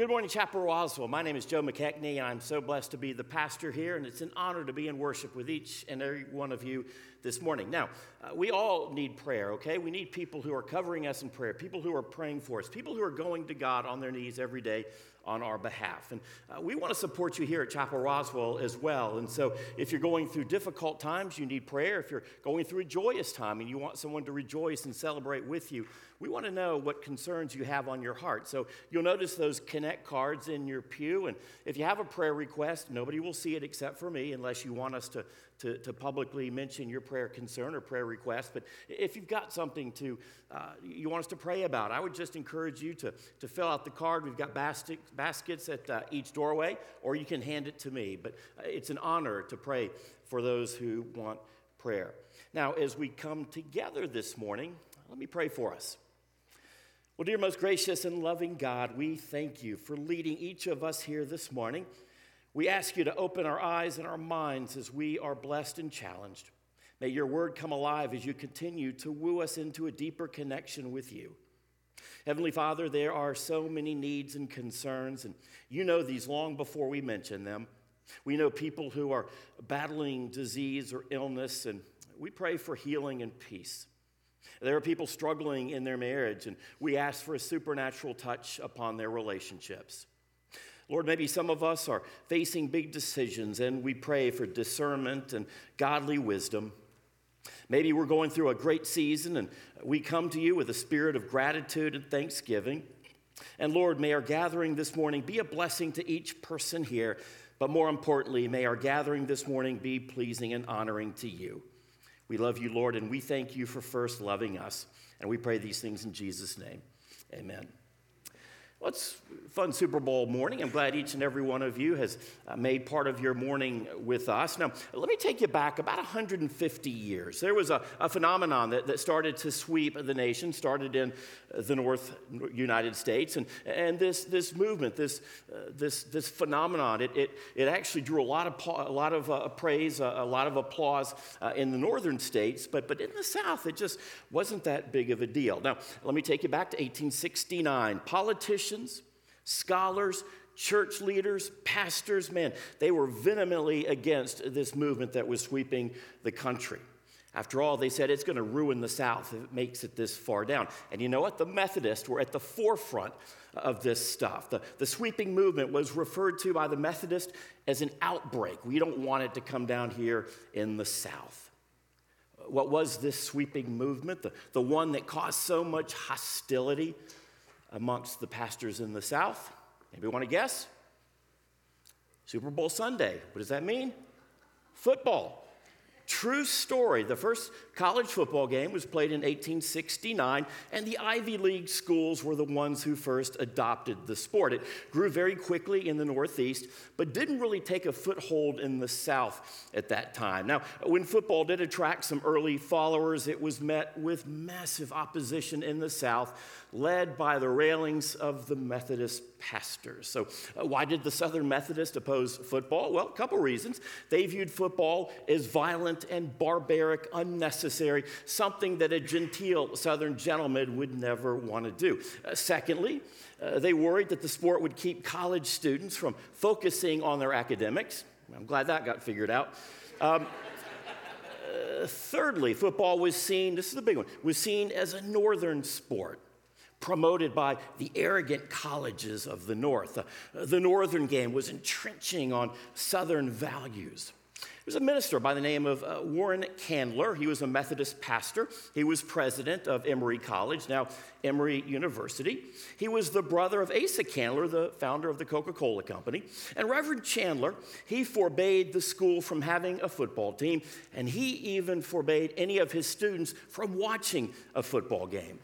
Good morning, Chapel Roswell. My name is Joe McKechnie, and I'm so blessed to be the pastor here, and it's an honor to be in worship with each and every one of you this morning. Now, uh, we all need prayer, okay? We need people who are covering us in prayer, people who are praying for us, people who are going to God on their knees every day on our behalf. And uh, we want to support you here at Chapel Roswell as well. And so, if you're going through difficult times, you need prayer. If you're going through a joyous time and you want someone to rejoice and celebrate with you, we want to know what concerns you have on your heart. So, you'll notice those connect cards in your pew. And if you have a prayer request, nobody will see it except for me unless you want us to to, to publicly mention your prayer concern or prayer request. But if you've got something to, uh, you want us to pray about, I would just encourage you to, to fill out the card. We've got baskets at uh, each doorway, or you can hand it to me. But uh, it's an honor to pray for those who want prayer. Now, as we come together this morning, let me pray for us. Well, dear most gracious and loving God, we thank you for leading each of us here this morning. We ask you to open our eyes and our minds as we are blessed and challenged. May your word come alive as you continue to woo us into a deeper connection with you. Heavenly Father, there are so many needs and concerns, and you know these long before we mention them. We know people who are battling disease or illness, and we pray for healing and peace. There are people struggling in their marriage, and we ask for a supernatural touch upon their relationships. Lord, maybe some of us are facing big decisions and we pray for discernment and godly wisdom. Maybe we're going through a great season and we come to you with a spirit of gratitude and thanksgiving. And Lord, may our gathering this morning be a blessing to each person here, but more importantly, may our gathering this morning be pleasing and honoring to you. We love you, Lord, and we thank you for first loving us. And we pray these things in Jesus' name. Amen. It's fun Super Bowl morning. I'm glad each and every one of you has uh, made part of your morning with us. Now, let me take you back about 150 years. There was a, a phenomenon that, that started to sweep the nation, started in uh, the North United States. And, and this, this movement, this, uh, this, this phenomenon, it, it, it actually drew a lot of, a lot of uh, praise, a, a, lot of applause uh, in the northern states. But, but in the South, it just wasn't that big of a deal. Now, let me take you back to 1869. Politicians politicians, scholars, church leaders, pastors, man, they were vehemently against this movement that was sweeping the country. After all, they said it's going to ruin the South if it makes it this far down. And you know what? The Methodists were at the forefront of this stuff. The, the sweeping movement was referred to by the Methodists as an outbreak. We don't want it to come down here in the South. What was this sweeping movement? The, the one that caused so much hostility amongst the pastors in the South? Anybody want to guess? Super Bowl Sunday. What does that mean? Football. True story. The first college football game was played in 1869, and the Ivy League schools were the ones who first adopted the sport. It grew very quickly in the Northeast, but didn't really take a foothold in the South at that time. Now, when football did attract some early followers, it was met with massive opposition in the South led by the railings of the Methodist pastors. So, uh, why did the Southern Methodists oppose football? Well, a couple reasons. They viewed football as violent and barbaric, unnecessary, something that a genteel Southern gentleman would never want to do. Uh, secondly, uh, they worried that the sport would keep college students from focusing on their academics. I'm glad that got figured out. Um, uh, thirdly, football was seen, this is the big one, was seen as a northern sport promoted by the arrogant colleges of the North. Uh, the Northern game was entrenching on Southern values. There was a minister by the name of uh, Warren Candler. He was a Methodist pastor. He was president of Emory College, now Emory University. He was the brother of Asa Candler, the founder of the Coca Cola Company. And Reverend Chandler, he forbade the school from having a football team, and he even forbade any of his students from watching a football game.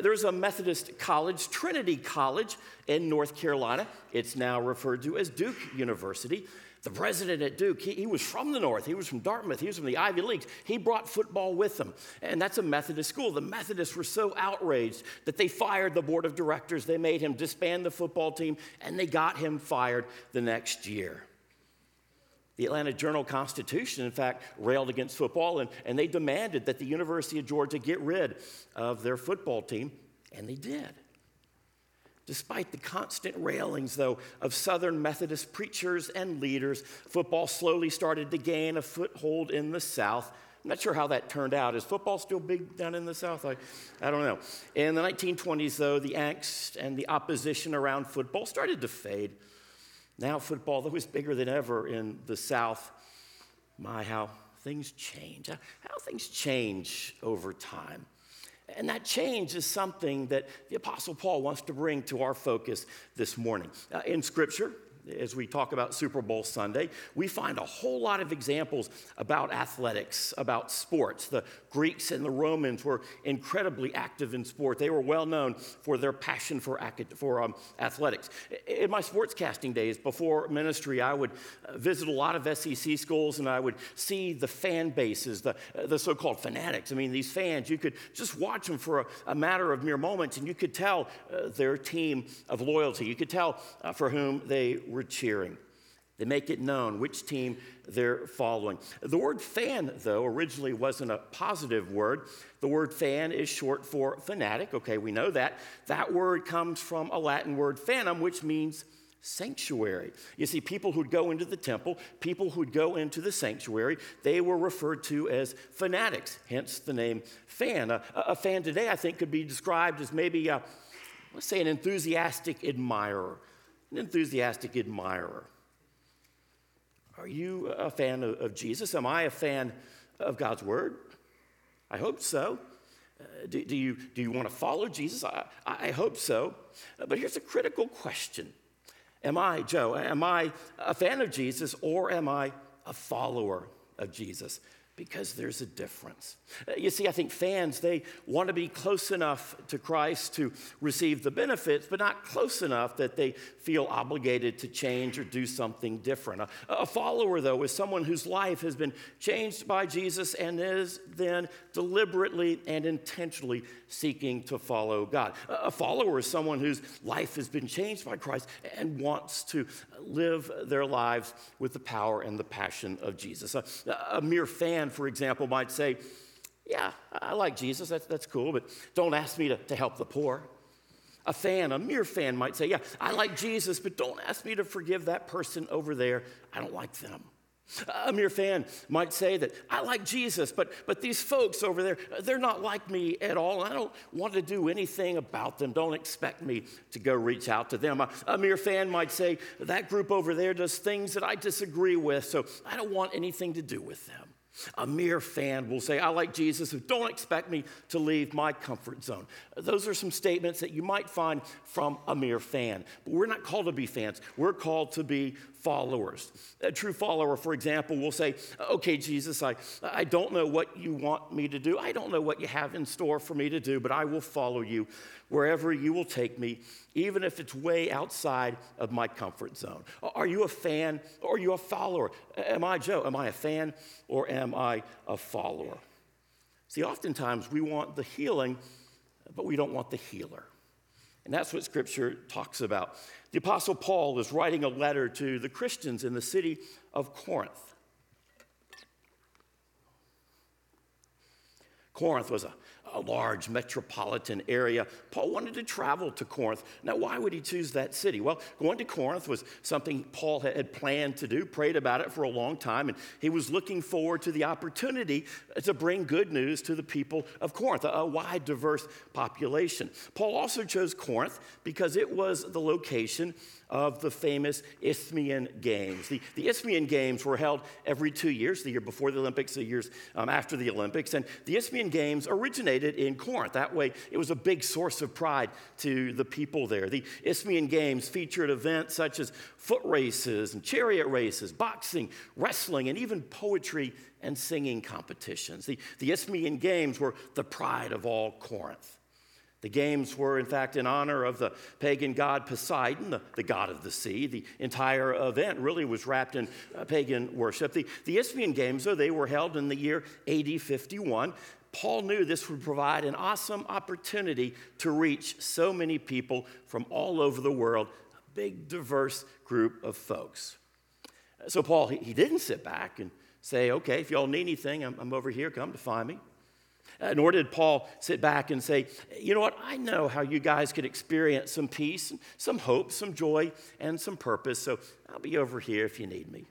There's a Methodist college, Trinity College in North Carolina. It's now referred to as Duke University. The president at Duke, he, he, was from the North. He was from Dartmouth. He was from the Ivy Leagues. He brought football with him. And that's a Methodist school. The Methodists were so outraged that they fired the board of directors. They made him disband the football team, and they got him fired the next year. The Atlanta Journal Constitution, in fact, railed against football and, and they demanded that the University of Georgia get rid of their football team, and they did. Despite the constant railings, though, of Southern Methodist preachers and leaders, football slowly started to gain a foothold in the South. I'm not sure how that turned out. Is football still big down in the South? I, I don't know. In the 1920s, though, the angst and the opposition around football started to fade. Now, football, though, is bigger than ever in the South. My, how things change. How things change over time. And that change is something that the Apostle Paul wants to bring to our focus this morning. Uh, in Scripture, as we talk about Super Bowl Sunday, we find a whole lot of examples about athletics, about sports. The Greeks and the Romans were incredibly active in sport. They were well known for their passion for, for um, athletics. In my sportscasting days before ministry, I would uh, visit a lot of SEC schools and I would see the fan bases, the, uh, the so called fanatics. I mean, these fans, you could just watch them for a, a matter of mere moments and you could tell uh, their team of loyalty. You could tell uh, for whom they were cheering. They make it known which team they're following. The word fan, though, originally wasn't a positive word. The word fan is short for fanatic. Okay, we know that. That word comes from a Latin word fanum, which means sanctuary. You see, people who'd go into the temple, people who'd go into the sanctuary, they were referred to as fanatics, hence the name fan. A, a fan today, I think, could be described as maybe, a, let's say, an enthusiastic admirer an enthusiastic admirer. Are you a fan of, of Jesus? Am I a fan of God's word? I hope so. Uh, do, do, you, do you want to follow Jesus? I, I hope so. Uh, but here's a critical question Am I, Joe, am I a fan of Jesus or am I a follower of Jesus? Because there's a difference. Uh, you see, I think fans, they want to be close enough to Christ to receive the benefits, but not close enough that they feel obligated to change or do something different. A, a follower, though, is someone whose life has been changed by Jesus and is then deliberately and intentionally seeking to follow God. A follower is someone whose life has been changed by Christ and wants to live their lives with the power and the passion of Jesus. A, a mere fan, for example, might say, Yeah, I like Jesus, that's, that's cool, but don't ask me to, to help the poor. A fan, a mere fan, might say, Yeah, I like Jesus, but don't ask me to forgive that person over there. I don't like them. A mere fan might say that I like Jesus, but, but these folks over there, they're not like me at all. I don't want to do anything about them. Don't expect me to go reach out to them. A, a mere fan might say that group over there does things that I disagree with, so I don't want anything to do with them. A mere fan will say, I like Jesus, but don't expect me to leave my comfort zone. Those are some statements that you might find from a mere fan. But we're not called to be fans, we're called to be followers. A true follower, for example, will say, Okay, Jesus, I, I don't know what you want me to do. I don't know what you have in store for me to do, but I will follow you wherever you will take me, even if it's way outside of my comfort zone. Are you a fan or are you a follower? Am I Joe? Am I a fan or am I a follower? See, oftentimes we want the healing, but we don't want the healer. And that's what Scripture talks about. The Apostle Paul is writing a letter to the Christians in the city of Corinth. Corinth was a a large metropolitan area. Paul wanted to travel to Corinth. Now, why would he choose that city? Well, going to Corinth was something Paul had planned to do, prayed about it for a long time, and he was looking forward to the opportunity to bring good news to the people of Corinth, a wide, diverse population. Paul also chose Corinth because it was the location of the famous Isthmian Games. The, the Isthmian Games were held every two years, the year before the Olympics, the years um, after the Olympics. And the Isthmian Games originated in Corinth. That way, it was a big source of pride to the people there. The Isthmian Games featured events such as foot races and chariot races, boxing, wrestling, and even poetry and singing competitions. The, the Isthmian Games were the pride of all Corinth. The games were, in fact, in honor of the pagan god Poseidon, the, the god of the sea. The entire event really was wrapped in uh, pagan worship. The, the Isthmian Games, though, they were held in the year AD 51. Paul knew this would provide an awesome opportunity to reach so many people from all over the world, a big, diverse group of folks. So, Paul, he, didn't sit back and say, okay, if y'all need anything, I'm, I'm over here, come to find me. Uh, nor did Paul sit back and say, You know what? I know how you guys could experience some peace, some hope, some joy, and some purpose, so I'll be over here if you need me.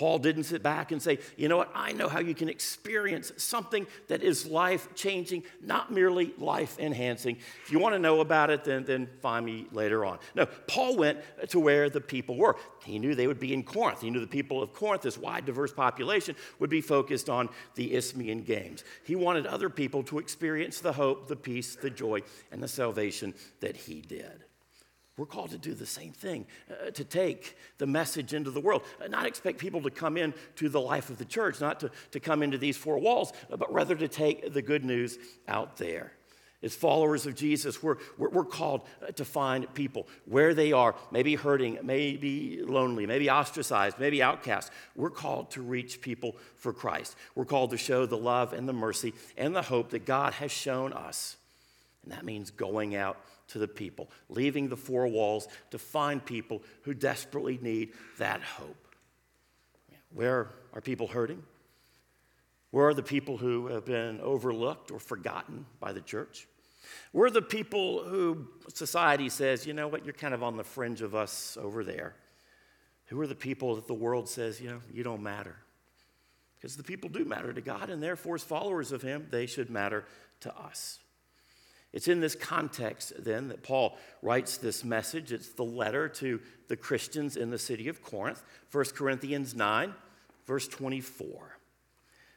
Paul didn't sit back and say, you know what, I know how you can experience something that is life changing, not merely life enhancing. If you want to know about it, then, then find me later on. No, Paul went to where the people were. He knew they would be in Corinth. He knew the people of Corinth, this wide, diverse population, would be focused on the Isthmian Games. He wanted other people to experience the hope, the peace, the joy, and the salvation that he did. We're called to do the same thing, uh, to take the message into the world, uh, not expect people to come in to the life of the church, not to, to come into these four walls, uh, but rather to take the good news out there. As followers of Jesus, we're, we're, we're, called uh, to find people where they are, maybe hurting, maybe lonely, maybe ostracized, maybe outcast. We're called to reach people for Christ. We're called to show the love and the mercy and the hope that God has shown us. And that means going out to the people, leaving the four walls to find people who desperately need that hope. Where are people hurting? Where are the people who have been overlooked or forgotten by the church? Where are the people who society says, you know what, you're kind of on the fringe of us over there? Who are the people that the world says, you know, you don't matter? Because the people do matter to God, and therefore, as followers of Him, they should matter to us. It's in this context, then, that Paul writes this message. It's the letter to the Christians in the city of Corinth, 1 Corinthians 9, verse 24.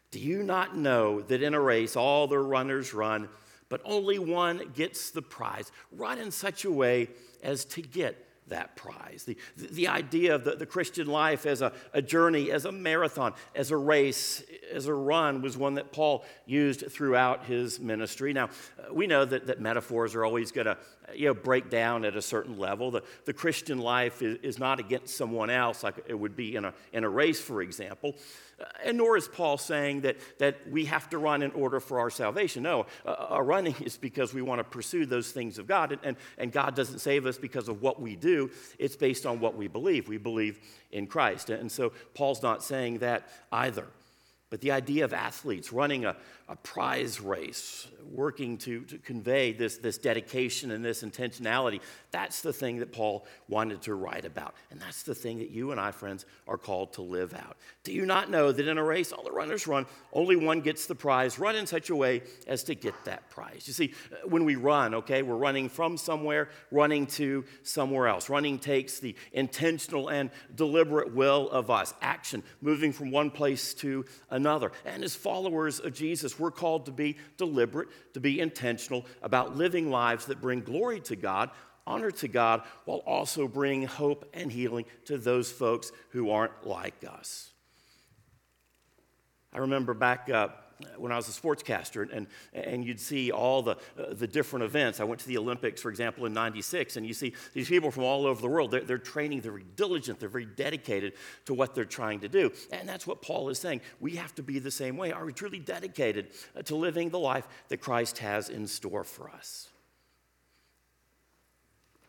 Do you not know that in a race all the runners run, but only one gets the prize? Run in such a way as to get that prize. The, the idea of the, the Christian life as a, a journey, as a marathon, as a race, as a run was one that Paul used throughout his ministry. Now, uh, we know that, that metaphors are always going to you know, break down at a certain level. The, the Christian life is, is not against someone else like it would be in a, in a race, for example. And nor is Paul saying that, that we have to run in order for our salvation. No, uh, running is because we want to pursue those things of God. And, and God doesn't save us because of what we do, it's based on what we believe. We believe in Christ. And so Paul's not saying that either. But the idea of athletes running a, a prize race, working to, to convey this, this dedication and this intentionality, that's the thing that Paul wanted to write about. And that's the thing that you and I, friends, are called to live out. Do you not know that in a race, all the runners run, only one gets the prize? Run in such a way as to get that prize. You see, uh, when we run, okay, we're running from somewhere, running to somewhere else. Running takes the intentional and deliberate will of us, action, moving from one place to another. And as followers of Jesus, we're called to be deliberate, to be intentional about living lives that bring glory to God honor to God while also bringing hope and healing to those folks who aren't like us. I remember back uh, when I was a sportscaster, and, and you'd see all the, uh, the different events. I went to the Olympics, for example, in 96, and you see these people from all over the world. They're, they're training, they're very diligent, they're very dedicated to what they're trying to do. And that's what Paul is saying. We have to be the same way. Are we truly dedicated uh, to living the life that Christ has in store for us?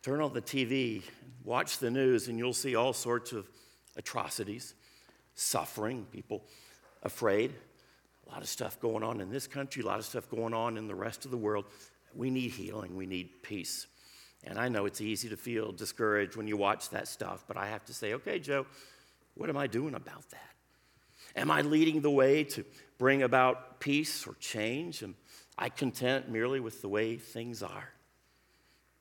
Turn on the TV, watch the news, and you'll see all sorts of atrocities, suffering, people afraid. A lot of stuff going on in this country, a lot of stuff going on in the rest of the world. We need healing, we need peace. And I know it's easy to feel discouraged when you watch that stuff, but I have to say, okay, Joe, what am I doing about that? Am I leading the way to bring about peace or change? Am I content merely with the way things are?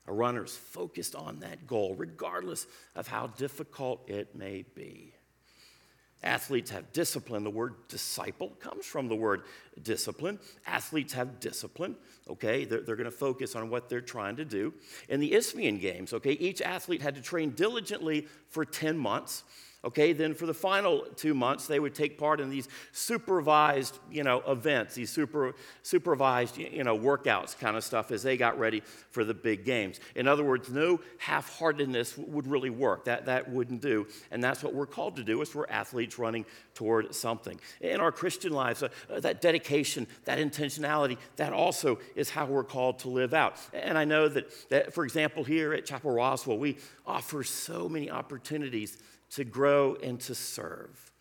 A runner is focused on that goal, regardless of how difficult it may be. Athletes have discipline. The word disciple comes from the word discipline. Athletes have discipline, okay? They're, they're going to focus on what they're trying to do. In the Isthmian Games, okay, each athlete had to train diligently for 10 months. Okay, then for the final two months, they would take part in these supervised, you know, events, these super, supervised, you know, workouts kind of stuff as they got ready for the big games. In other words, no half-heartedness would really work. That, that wouldn't do. And that's what we're called to do as we're athletes running toward something. In our Christian lives, uh, uh, that dedication, that intentionality, that also is how we're called to live out. And I know that, that for example, here at Chapel Roswell, we offer so many opportunities to grow and to serve?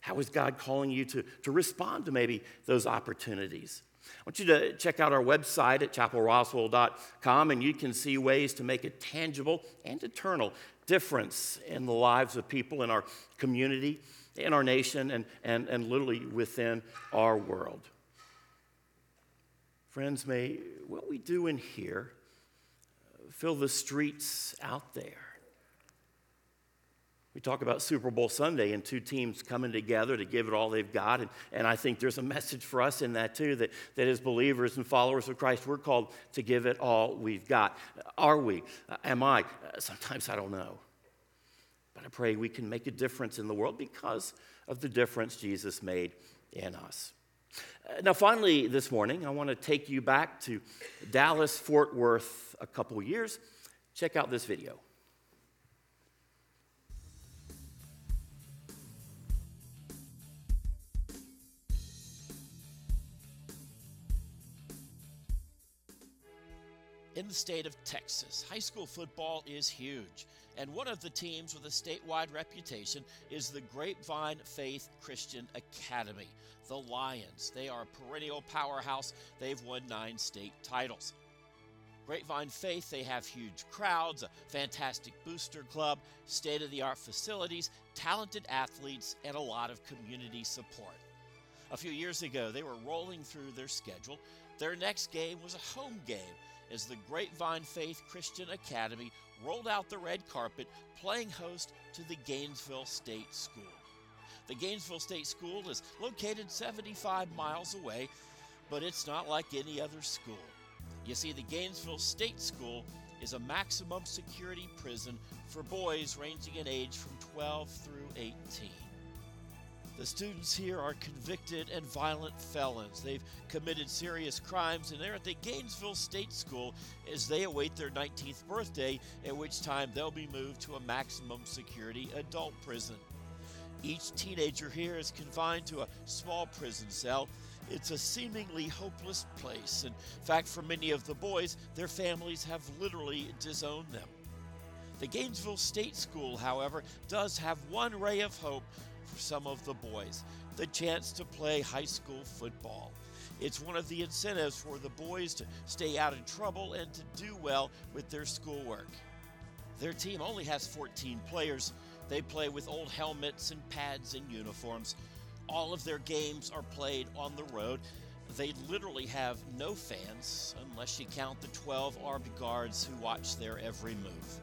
How is God calling you to, to respond to maybe those opportunities? I want you to check out our website at chapelroswell.com and you can see ways to make a tangible and eternal difference in the lives of people in our community, in our nation, and, and, and literally within our world. Friends, may what we do in here fill the streets out there. We talk about Super Bowl Sunday and two teams coming together to give it all they've got. And, and I think there's a message for us in that too that, that as believers and followers of Christ, we're called to give it all we've got. Are we? Uh, am I? Uh, sometimes I don't know. But I pray we can make a difference in the world because of the difference Jesus made in us. Uh, now, finally, this morning, I want to take you back to Dallas, Fort Worth a couple years. Check out this video. The state of Texas, high school football is huge, and one of the teams with a statewide reputation is the Grapevine Faith Christian Academy, the Lions. They are a perennial powerhouse, they've won nine state titles. Grapevine Faith, they have huge crowds, a fantastic booster club, state of the art facilities, talented athletes, and a lot of community support. A few years ago, they were rolling through their schedule. Their next game was a home game as the Grapevine Faith Christian Academy rolled out the red carpet, playing host to the Gainesville State School. The Gainesville State School is located 75 miles away, but it's not like any other school. You see, the Gainesville State School is a maximum security prison for boys ranging in age from 12 through 18. The students here are convicted and violent felons. They've committed serious crimes and they're at the Gainesville State School as they await their 19th birthday, at which time they'll be moved to a maximum security adult prison. Each teenager here is confined to a small prison cell. It's a seemingly hopeless place. In fact, for many of the boys, their families have literally disowned them. The Gainesville State School, however, does have one ray of hope for some of the boys the chance to play high school football. It's one of the incentives for the boys to stay out of trouble and to do well with their schoolwork. Their team only has 14 players. They play with old helmets and pads and uniforms. All of their games are played on the road. They literally have no fans unless you count the 12 armed guards who watch their every move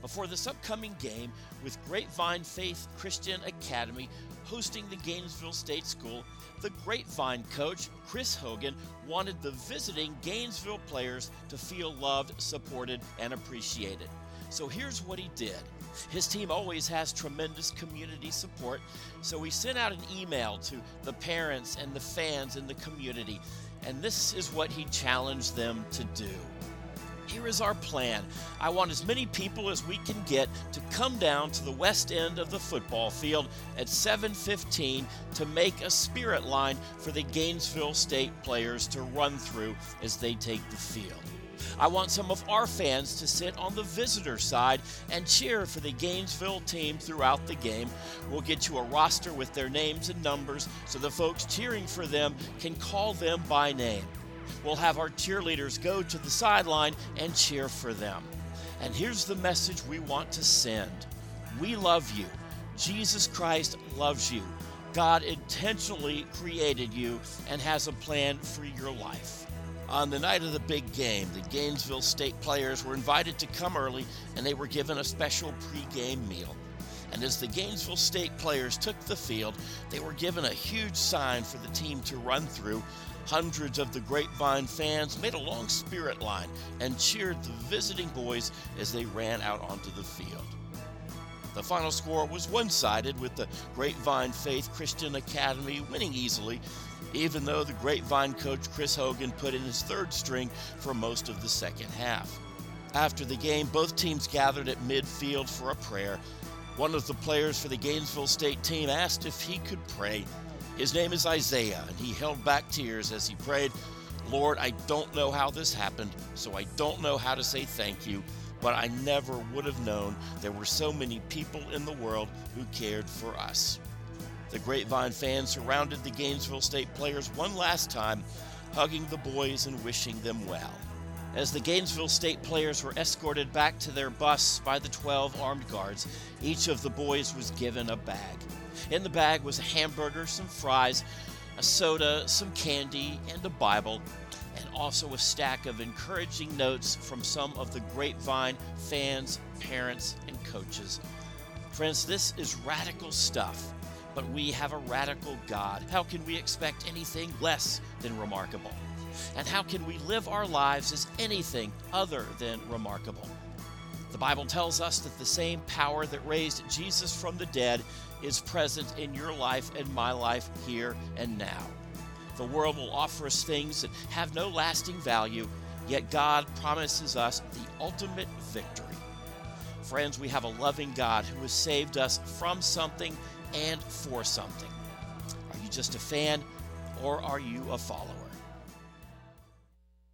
before this upcoming game with Grapevine Faith Christian Academy hosting the Gainesville State School, the Grapevine coach, Kris Hogan, wanted the visiting Gainesville players to feel loved, supported, and appreciated. So here's what he did. His team always has tremendous community support, so he sent out an email to the parents and the fans in the community, and this is what he challenged them to do. Here is our plan. I want as many people as we can get to come down to the west end of the football field at 7:15 to make a spirit line for the Gainesville State players to run through as they take the field. I want some of our fans to sit on the visitor side and cheer for the Gainesville team throughout the game. We'll get you a roster with their names and numbers so the folks cheering for them can call them by name. We'll have our cheerleaders go to the sideline and cheer for them. And here's the message we want to send We love you. Jesus Christ loves you. God intentionally created you and has a plan for your life. On the night of the big game, the Gainesville State players were invited to come early and they were given a special pregame meal. And as the Gainesville State players took the field, they were given a huge sign for the team to run through Hundreds of the Grapevine fans made a long spirit line and cheered the visiting boys as they ran out onto the field. The final score was one sided with the Grapevine Faith Christian Academy winning easily, even though the Grapevine coach Kris Hogan put in his third string for most of the second half. After the game, both teams gathered at midfield for a prayer. One of the players for the Gainesville State team asked if he could pray, his name is Isaiah, and he held back tears as he prayed, Lord, I don't know how this happened, so I don't know how to say thank you, but I never would have known there were so many people in the world who cared for us. The Grapevine fans surrounded the Gainesville State players one last time. hugging the boys and wishing them well. As the Gainesville State players were escorted back to their bus by the 12 armed guards, each of the boys was given a bag. In the bag was a hamburger, some fries, a soda, some candy, and a Bible, and also a stack of encouraging notes from some of the Grapevine fans, parents, and coaches. Friends, this is radical stuff, but we have a radical God. How can we expect anything less than remarkable? And how can we live our lives as anything other than remarkable? The Bible tells us that the same power that raised Jesus from the dead is present in your life and my life here and now. The world will offer us things that have no lasting value, yet God promises us the ultimate victory. Friends, we have a loving God who has saved us from something and for something. Are you just a fan or are you a follower?